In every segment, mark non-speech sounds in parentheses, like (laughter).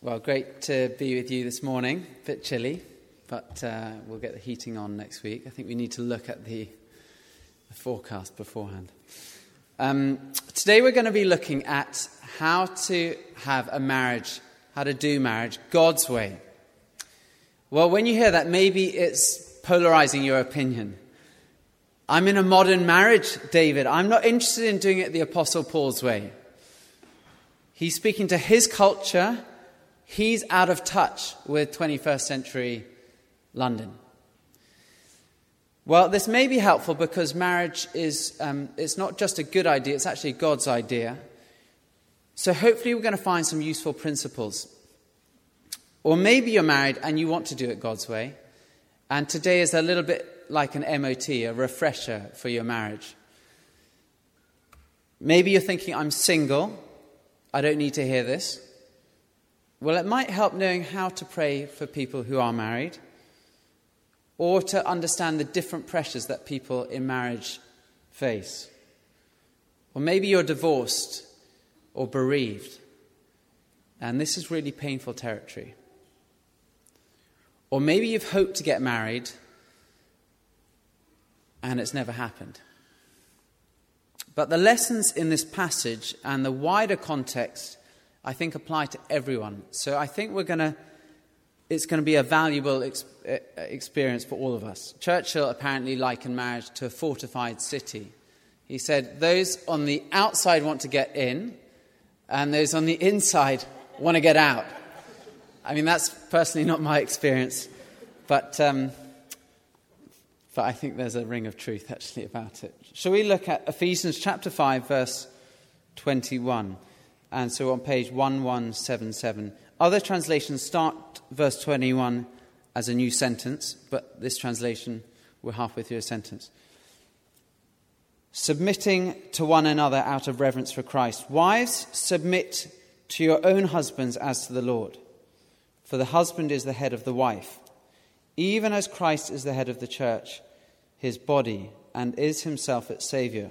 Well, great to be with you this morning. A bit chilly, but uh, we'll get the heating on next week. I think we need to look at the, the forecast beforehand. Um, today, we're going to be looking at how to have a marriage, how to do marriage God's way. Well, when you hear that, maybe it's polarizing your opinion. I'm in a modern marriage, David. I'm not interested in doing it the Apostle Paul's way. He's speaking to his culture he's out of touch with 21st century London. Well, this may be helpful because marriage is um, it's not just a good idea, it's actually God's idea. So hopefully we're going to find some useful principles. Or maybe you're married and you want to do it God's way. And today is a little bit like an MOT, a refresher for your marriage. Maybe you're thinking, I'm single, I don't need to hear this. Well, it might help knowing how to pray for people who are married or to understand the different pressures that people in marriage face. Or maybe you're divorced or bereaved, and this is really painful territory. Or maybe you've hoped to get married and it's never happened. But the lessons in this passage and the wider context I think apply to everyone. So I think we're going to, it's going to be a valuable ex- experience for all of us. Churchill apparently likened marriage to a fortified city. He said, Those on the outside want to get in, and those on the inside want to get out. I mean, that's personally not my experience, but, um, but I think there's a ring of truth actually about it. Shall we look at Ephesians chapter 5, verse 21? And so on page 1177. Other translations start verse 21 as a new sentence, but this translation, we're halfway through a sentence. Submitting to one another out of reverence for Christ. Wives, submit to your own husbands as to the Lord. For the husband is the head of the wife, even as Christ is the head of the church, his body, and is himself its Saviour.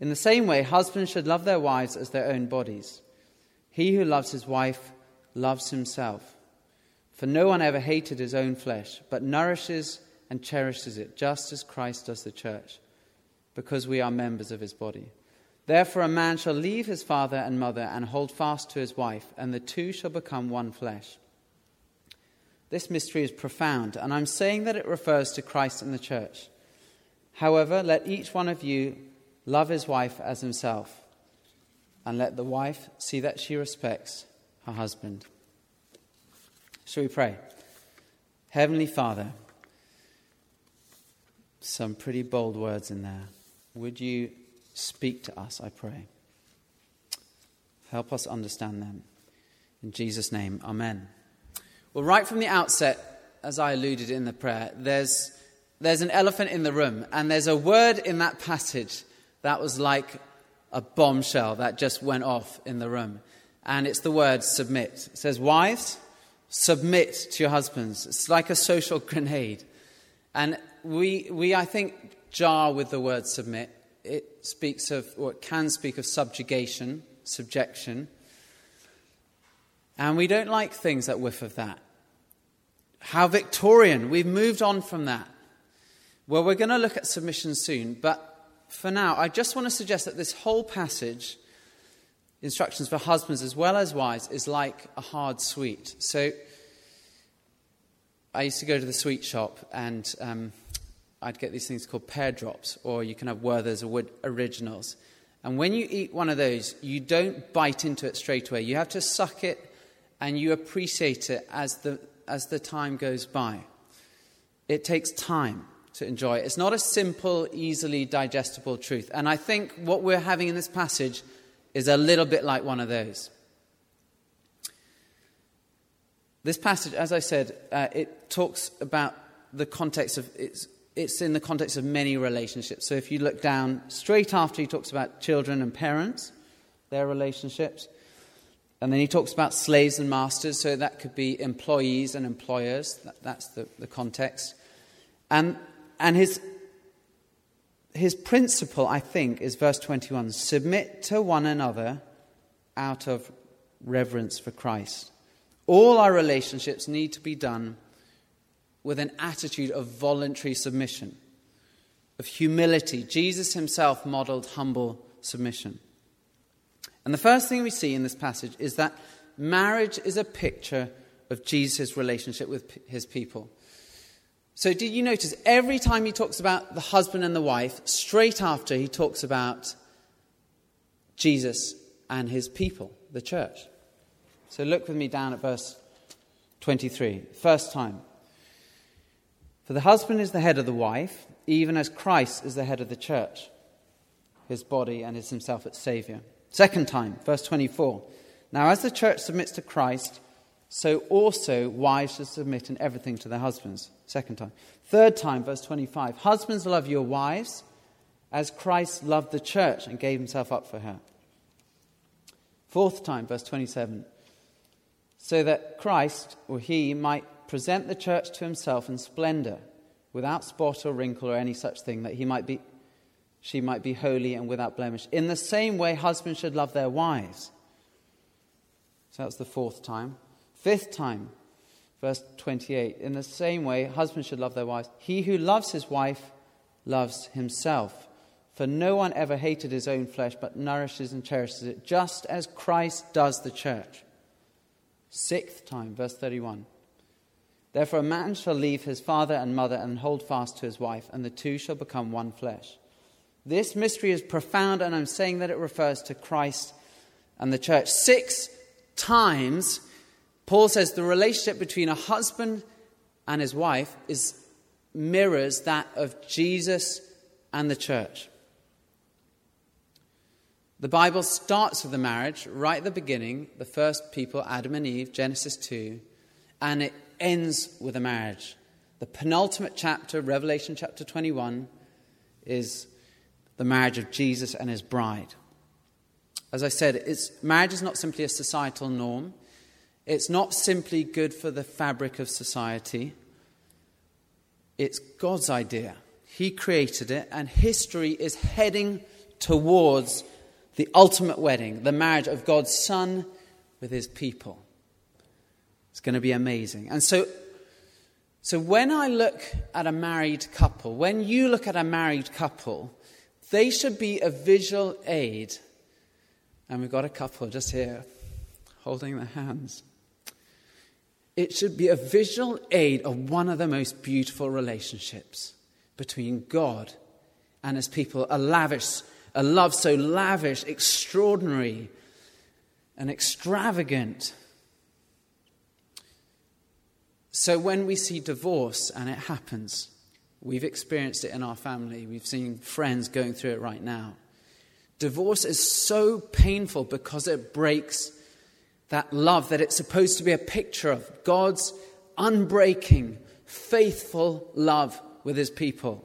In the same way, husbands should love their wives as their own bodies. He who loves his wife loves himself. For no one ever hated his own flesh, but nourishes and cherishes it, just as Christ does the church, because we are members of his body. Therefore, a man shall leave his father and mother and hold fast to his wife, and the two shall become one flesh. This mystery is profound, and I'm saying that it refers to Christ and the church. However, let each one of you Love his wife as himself, and let the wife see that she respects her husband. Shall we pray? Heavenly Father, some pretty bold words in there. Would you speak to us, I pray? Help us understand them. In Jesus' name, Amen. Well, right from the outset, as I alluded in the prayer, there's, there's an elephant in the room, and there's a word in that passage that was like a bombshell that just went off in the room. And it's the word submit. It says, Wives, submit to your husbands. It's like a social (laughs) grenade. And we, we I think, jar with the word submit. It speaks of, or it can speak of subjugation, subjection. And we don't like things that whiff of that. How Victorian. We've moved on from that. Well, we're going to look at submission soon, but for now, I just want to suggest that this whole passage, instructions for husbands as well as wives, is like a hard sweet. So I used to go to the sweet shop and um, I'd get these things called pear drops, or you can have Werther's or Wood originals. And when you eat one of those, you don't bite into it straight away. You have to suck it and you appreciate it as the, as the time goes by. It takes time to enjoy. It's not a simple, easily digestible truth. And I think what we're having in this passage is a little bit like one of those. This passage, as I said, uh, it talks about the context of it's, it's in the context of many relationships. So if you look down straight after, he talks about children and parents, their relationships. And then he talks about slaves and masters, so that could be employees and employers. That, that's the, the context. And, and his, his principle, I think, is verse 21 submit to one another out of reverence for Christ. All our relationships need to be done with an attitude of voluntary submission, of humility. Jesus himself modeled humble submission. And the first thing we see in this passage is that marriage is a picture of Jesus' relationship with his people. So, did you notice every time he talks about the husband and the wife, straight after he talks about Jesus and his people, the church? So, look with me down at verse 23. First time. For the husband is the head of the wife, even as Christ is the head of the church, his body, and is himself its Saviour. Second time, verse 24. Now, as the church submits to Christ, so also wives should submit in everything to their husbands. Second time. Third time, verse 25. Husbands, love your wives as Christ loved the church and gave himself up for her. Fourth time, verse 27. So that Christ, or he, might present the church to himself in splendor, without spot or wrinkle or any such thing, that he might be she might be holy and without blemish. In the same way, husbands should love their wives. So that's the fourth time. Fifth time, verse 28. In the same way, husbands should love their wives. He who loves his wife loves himself. For no one ever hated his own flesh, but nourishes and cherishes it, just as Christ does the church. Sixth time, verse 31. Therefore, a man shall leave his father and mother and hold fast to his wife, and the two shall become one flesh. This mystery is profound, and I'm saying that it refers to Christ and the church. Six times, Paul says the relationship between a husband and his wife is mirrors that of Jesus and the church. The Bible starts with the marriage right at the beginning, the first people, Adam and Eve, Genesis 2, and it ends with a marriage. The penultimate chapter, Revelation chapter 21, is the marriage of Jesus and his bride. As I said, marriage is not simply a societal norm, it's not simply good for the fabric of society. It's God's idea. He created it, and history is heading towards the ultimate wedding, the marriage of God's Son with his people. It's going to be amazing. And so, so when I look at a married couple, when you look at a married couple, they should be a visual aid. And we've got a couple just here holding their hands. It should be a visual aid of one of the most beautiful relationships between God and his people. A lavish, a love so lavish, extraordinary, and extravagant. So when we see divorce and it happens, We've experienced it in our family. We've seen friends going through it right now. Divorce is so painful because it breaks that love that it's supposed to be a picture of God's unbreaking, faithful love with his people.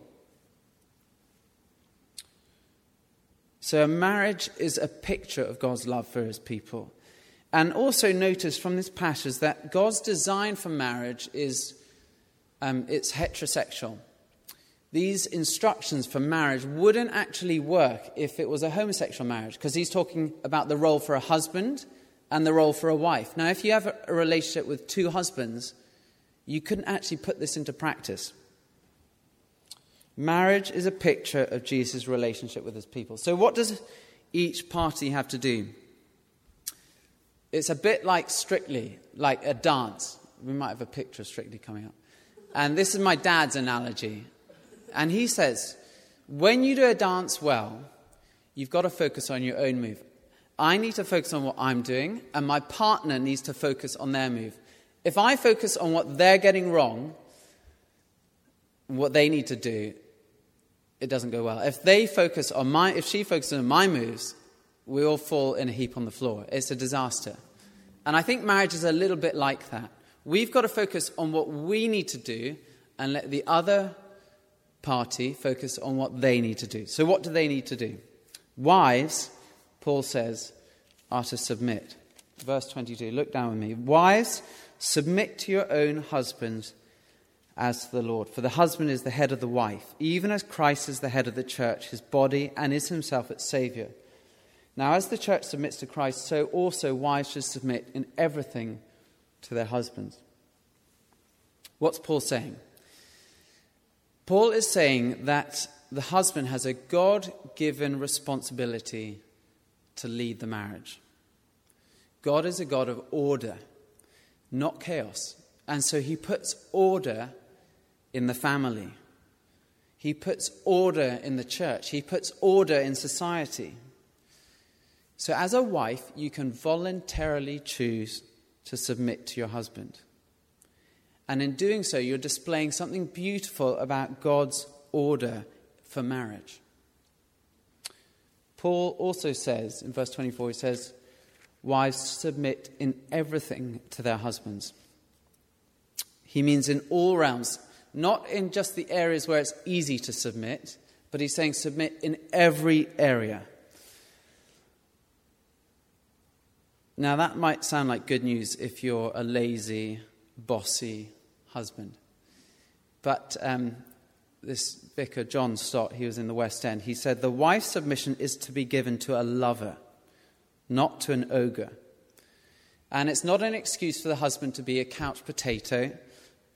So, a marriage is a picture of God's love for his people. And also notice from this passage that God's design for marriage is um, it's heterosexual these instructions for marriage wouldn't actually work if it was a homosexual marriage, because he's talking about the role for a husband and the role for a wife. Now, if you have a relationship with two husbands, you couldn't actually put this into practice. Marriage is a picture of Jesus' relationship with his people. So, what does each party have to do? It's a bit like Strictly, like a dance. We might have a picture of Strictly coming up. And this is my dad's analogy. And he says, when you do a dance well, you've got to focus on your own move. I need to focus on what I'm doing, and my partner needs to focus on their move. If I focus on what they're getting wrong, what they need to do, it doesn't go well. If they focus on my, if she focuses on my moves, we all fall in a heap on the floor. It's a disaster. And I think marriage is a little bit like that. We've got to focus on what we need to do and let the other party focus on what they need to do. So, what do they need to do? Wives, Paul says, are to submit. Verse 22, look down with me. Wives, submit to your own husbands as to the Lord. For the husband is the head of the wife, even as Christ is the head of the church, his body, and is himself its Saviour. Now, as the church submits to Christ, so also wives should submit in everything to their husbands. What's Paul saying? Paul is saying that the husband has a God given responsibility to lead the marriage. God is a God of order, not chaos. And so he puts order in the family. He puts order in the church. He puts order in society. So, as a wife, you can voluntarily choose to submit to your husband. And in doing so, you're displaying something beautiful about God's order for marriage. Paul also says in verse 24, he says, Wives submit in everything to their husbands. He means in all realms, not in just the areas where it's easy to submit, but he's saying submit in every area. Now, that might sound like good news if you're a lazy, bossy husband. But um, this vicar, John Stott, he was in the West End, he said, The wife's submission is to be given to a lover, not to an ogre. And it's not an excuse for the husband to be a couch potato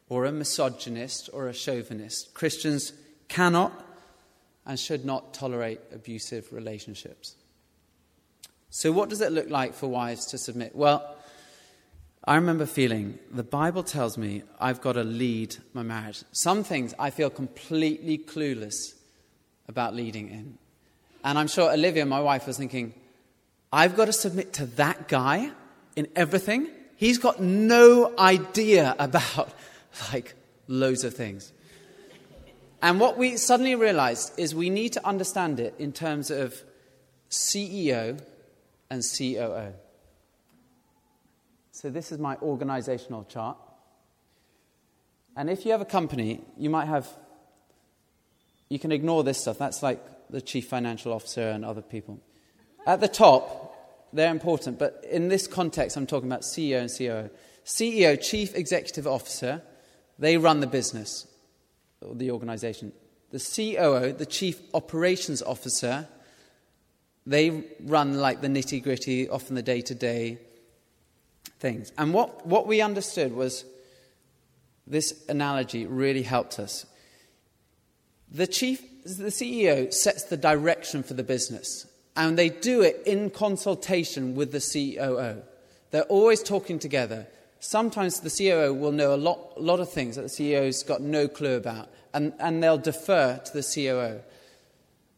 or a misogynist or a chauvinist. Christians cannot and should not tolerate abusive relationships. So, what does it look like for wives to submit? Well, I remember feeling the Bible tells me I've got to lead my marriage. Some things I feel completely clueless about leading in. And I'm sure Olivia, my wife, was thinking, I've got to submit to that guy in everything. He's got no idea about like loads of things. And what we suddenly realized is we need to understand it in terms of CEO and COO. So, this is my organizational chart. And if you have a company, you might have, you can ignore this stuff. That's like the chief financial officer and other people. At the top, they're important, but in this context, I'm talking about CEO and COO. CEO, chief executive officer, they run the business, or the organization. The COO, the chief operations officer, they run like the nitty gritty, often the day to day things. And what, what we understood was this analogy really helped us. The chief, the CEO sets the direction for the business, and they do it in consultation with the COO. They're always talking together. Sometimes the COO will know a lot, a lot of things that the CEO's got no clue about, and, and they'll defer to the COO.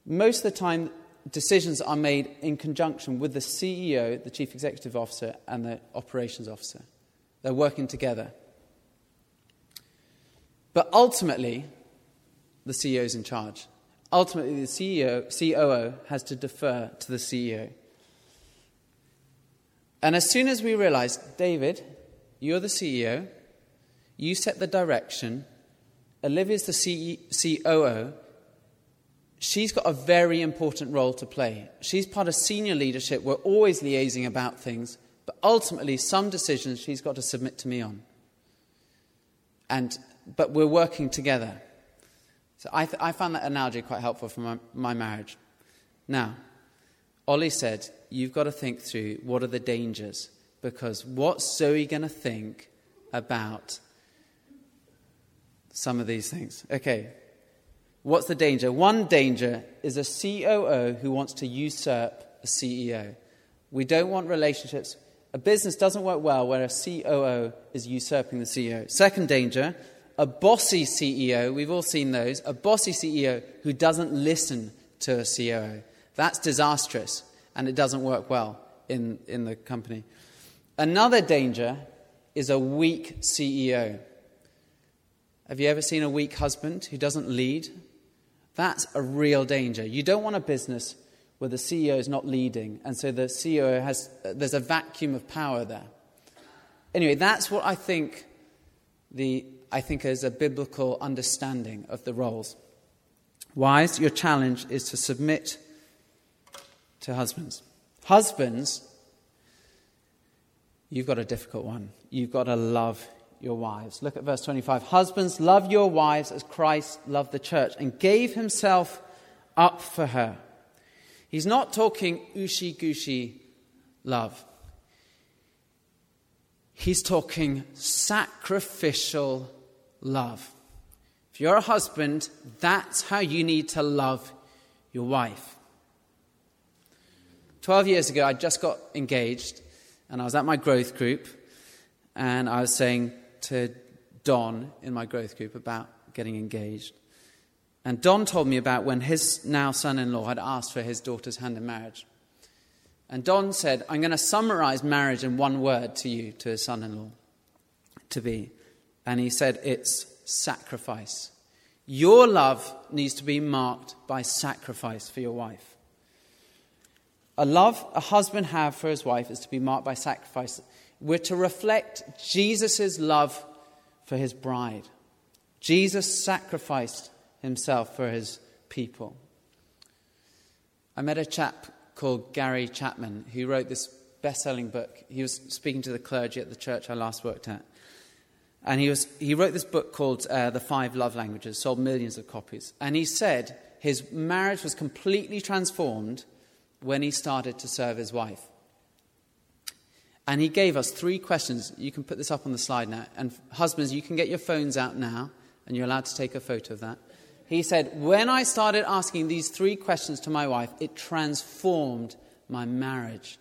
Most of the time, decisions are made in conjunction with the CEO, the Chief Executive Officer, and the Operations Officer. They're working together. But ultimately, the CEO is in charge. Ultimately, the CEO, COO has to defer to the CEO. And as soon as we realize, David, you're the CEO, you set the direction, Olivia's the COO, she's got a very important role to play. She's part of senior leadership. We're always liaising about things, but ultimately, some decisions she's got to submit to me on. And, but we're working together. So I, th- I found that analogy quite helpful for my, my marriage. Now, Ollie said, You've got to think through what are the dangers, because what's Zoe going to think about some of these things? Okay, What's the danger? One danger is a COO who wants to usurp a CEO. We don't want relationships. A business doesn't work well where a COO is usurping the CEO. Second danger, a bossy CEO, we've all seen those, a bossy CEO who doesn't listen to a COO. That's disastrous and it doesn't work well in, in the company. Another danger is a weak CEO. Have you ever seen a weak husband who doesn't lead, that's a real danger. You don't want a business where the CEO is not leading, and so the CEO has, there's a vacuum of power there. Anyway, that's what I think the, I think, is a biblical understanding of the roles. Wives, your challenge is to submit to husbands. Husbands, you've got a difficult one. You've got to love your wives. Look at verse 25. Husbands, love your wives as Christ loved the church and gave himself up for her. He's not talking ushy gushy love. He's talking sacrificial love. If you're a husband, that's how you need to love your wife. 12 years ago, I just got engaged, and I was at my growth group, and I was saying to Don in my growth group about getting engaged. And Don told me about when his now son in law had asked for his daughter's hand in marriage. And Don said, I'm going to summarize marriage in one word to you, to his son in law, to be. And he said, It's sacrifice. Your love needs to be marked by sacrifice for your wife. A love a husband have for his wife is to be marked by sacrifice. We're to reflect Jesus' love for his bride. Jesus sacrificed himself for his people. I met a chap called Gary Chapman who wrote this best selling book. He was speaking to the clergy at the church I last worked at. And he, was, he wrote this book called uh, The Five Love Languages, sold millions of copies. And he said his marriage was completely transformed when he started to serve his wife. And he gave us three questions. You can put this up on the slide now. And husbands, you can get your phones out now, and you're allowed to take a photo of that. He said, When I started asking these three questions to my wife, it transformed my marriage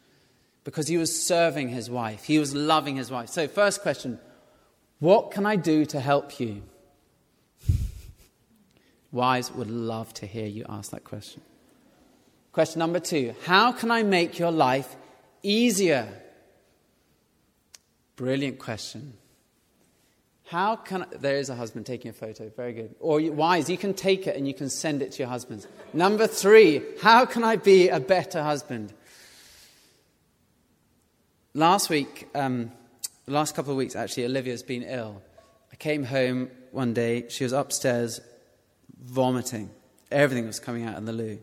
because he was serving his wife, he was loving his wife. So, first question What can I do to help you? (laughs) Wives would love to hear you ask that question. Question number two How can I make your life easier? Brilliant question. How can I, there is a husband taking a photo, very good. Or wives, you can take it and you can send it to your husbands. Number three, how can I be a better husband? Last week, um, last couple of weeks actually, Olivia's been ill. I came home one day, she was upstairs vomiting. Everything was coming out in the loo.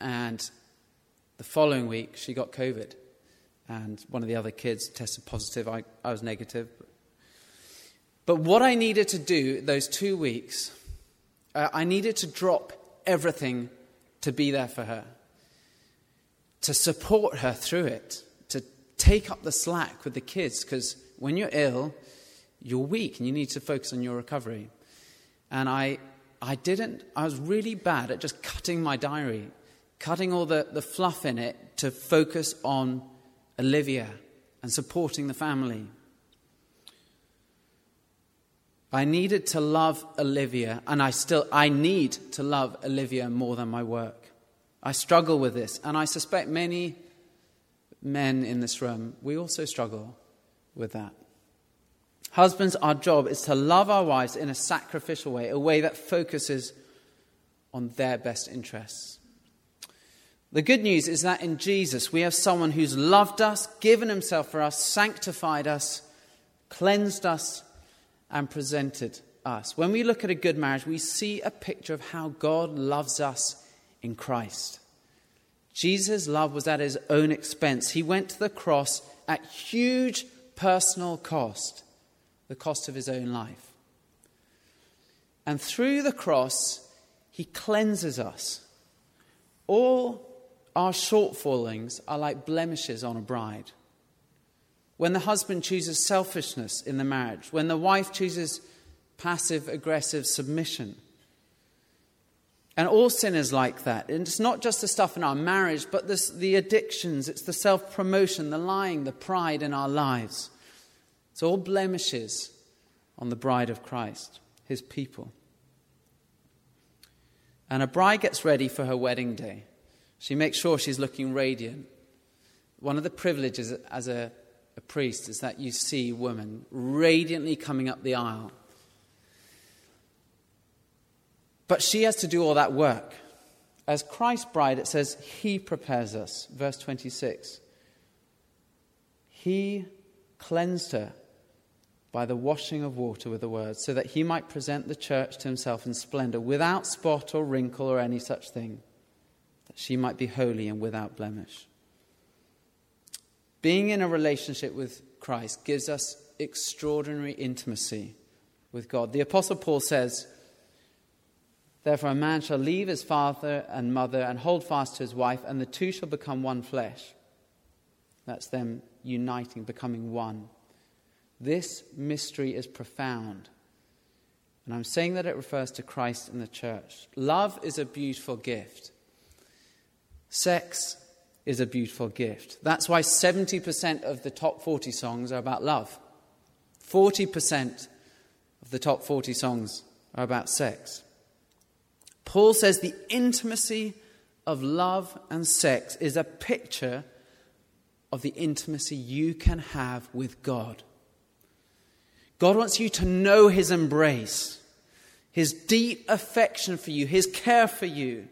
And the following week, she got COVID and one of the other kids tested positive. I, I was negative. But what I needed to do those two weeks, uh, I needed to drop everything to be there for her, to support her through it, to take up the slack with the kids, because when you're ill, you're weak and you need to focus on your recovery. And I, I didn't, I was really bad at just cutting my diary, cutting all the, the fluff in it to focus on Olivia and supporting the family. I needed to love Olivia, and I still I need to love Olivia more than my work. I struggle with this, and I suspect many men in this room, we also struggle with that. Husbands, our job is to love our wives in a sacrificial way, a way that focuses on their best interests. The good news is that in Jesus we have someone who's loved us, given himself for us, sanctified us, cleansed us, and presented us. When we look at a good marriage, we see a picture of how God loves us in Christ. Jesus' love was at his own expense. He went to the cross at huge personal cost, the cost of his own life. And through the cross, he cleanses us. All our shortfallings are like blemishes on a bride. When the husband chooses selfishness in the marriage, when the wife chooses passive aggressive submission. And all sin is like that. And it's not just the stuff in our marriage, but this, the addictions, it's the self promotion, the lying, the pride in our lives. It's all blemishes on the bride of Christ, his people. And a bride gets ready for her wedding day. She makes sure she's looking radiant. One of the privileges as a, a priest is that you see women radiantly coming up the aisle. But she has to do all that work. As Christ's bride, it says, He prepares us. Verse 26. He cleansed her by the washing of water with the word, so that he might present the church to himself in splendor, without spot or wrinkle or any such thing, she might be holy and without blemish. Being in a relationship with Christ gives us extraordinary intimacy with God. The Apostle Paul says, Therefore, a man shall leave his father and mother and hold fast to his wife, and the two shall become one flesh. That's them uniting, becoming one. This mystery is profound. And I'm saying that it refers to Christ and the church. Love is a beautiful gift. Sex is a beautiful gift. That's why 70% of the top 40 songs are about love. 40% of the top 40 songs are about sex. Paul says the intimacy of love and sex is a picture of the intimacy you can have with God. God wants you to know his embrace, his deep affection for you, his care for you.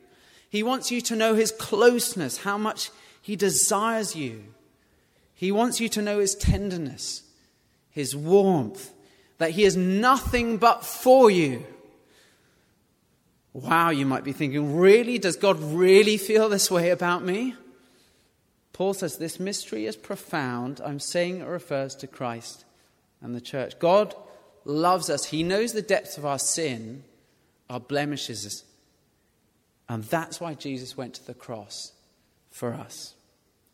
He wants you to know his closeness, how much he desires you. He wants you to know his tenderness, his warmth, that he is nothing but for you. Wow, you might be thinking, really? Does God really feel this way about me? Paul says this mystery is profound. I'm saying it refers to Christ and the church. God loves us. He knows the depths of our sin, our blemishes. And that's why Jesus went to the cross for us,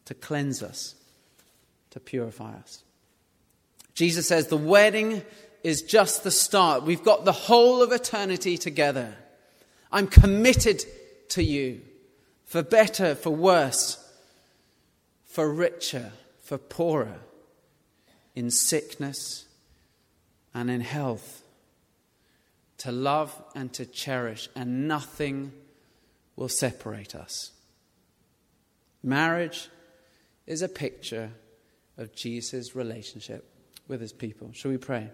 to cleanse us, to purify us. Jesus says the wedding is just the start. We've got the whole of eternity together. I'm committed to you for better, for worse, for richer, for poorer in sickness and in health, to love and to cherish, and nothing will separate us. Marriage is a picture of Jesus' relationship with his people. Shall we pray?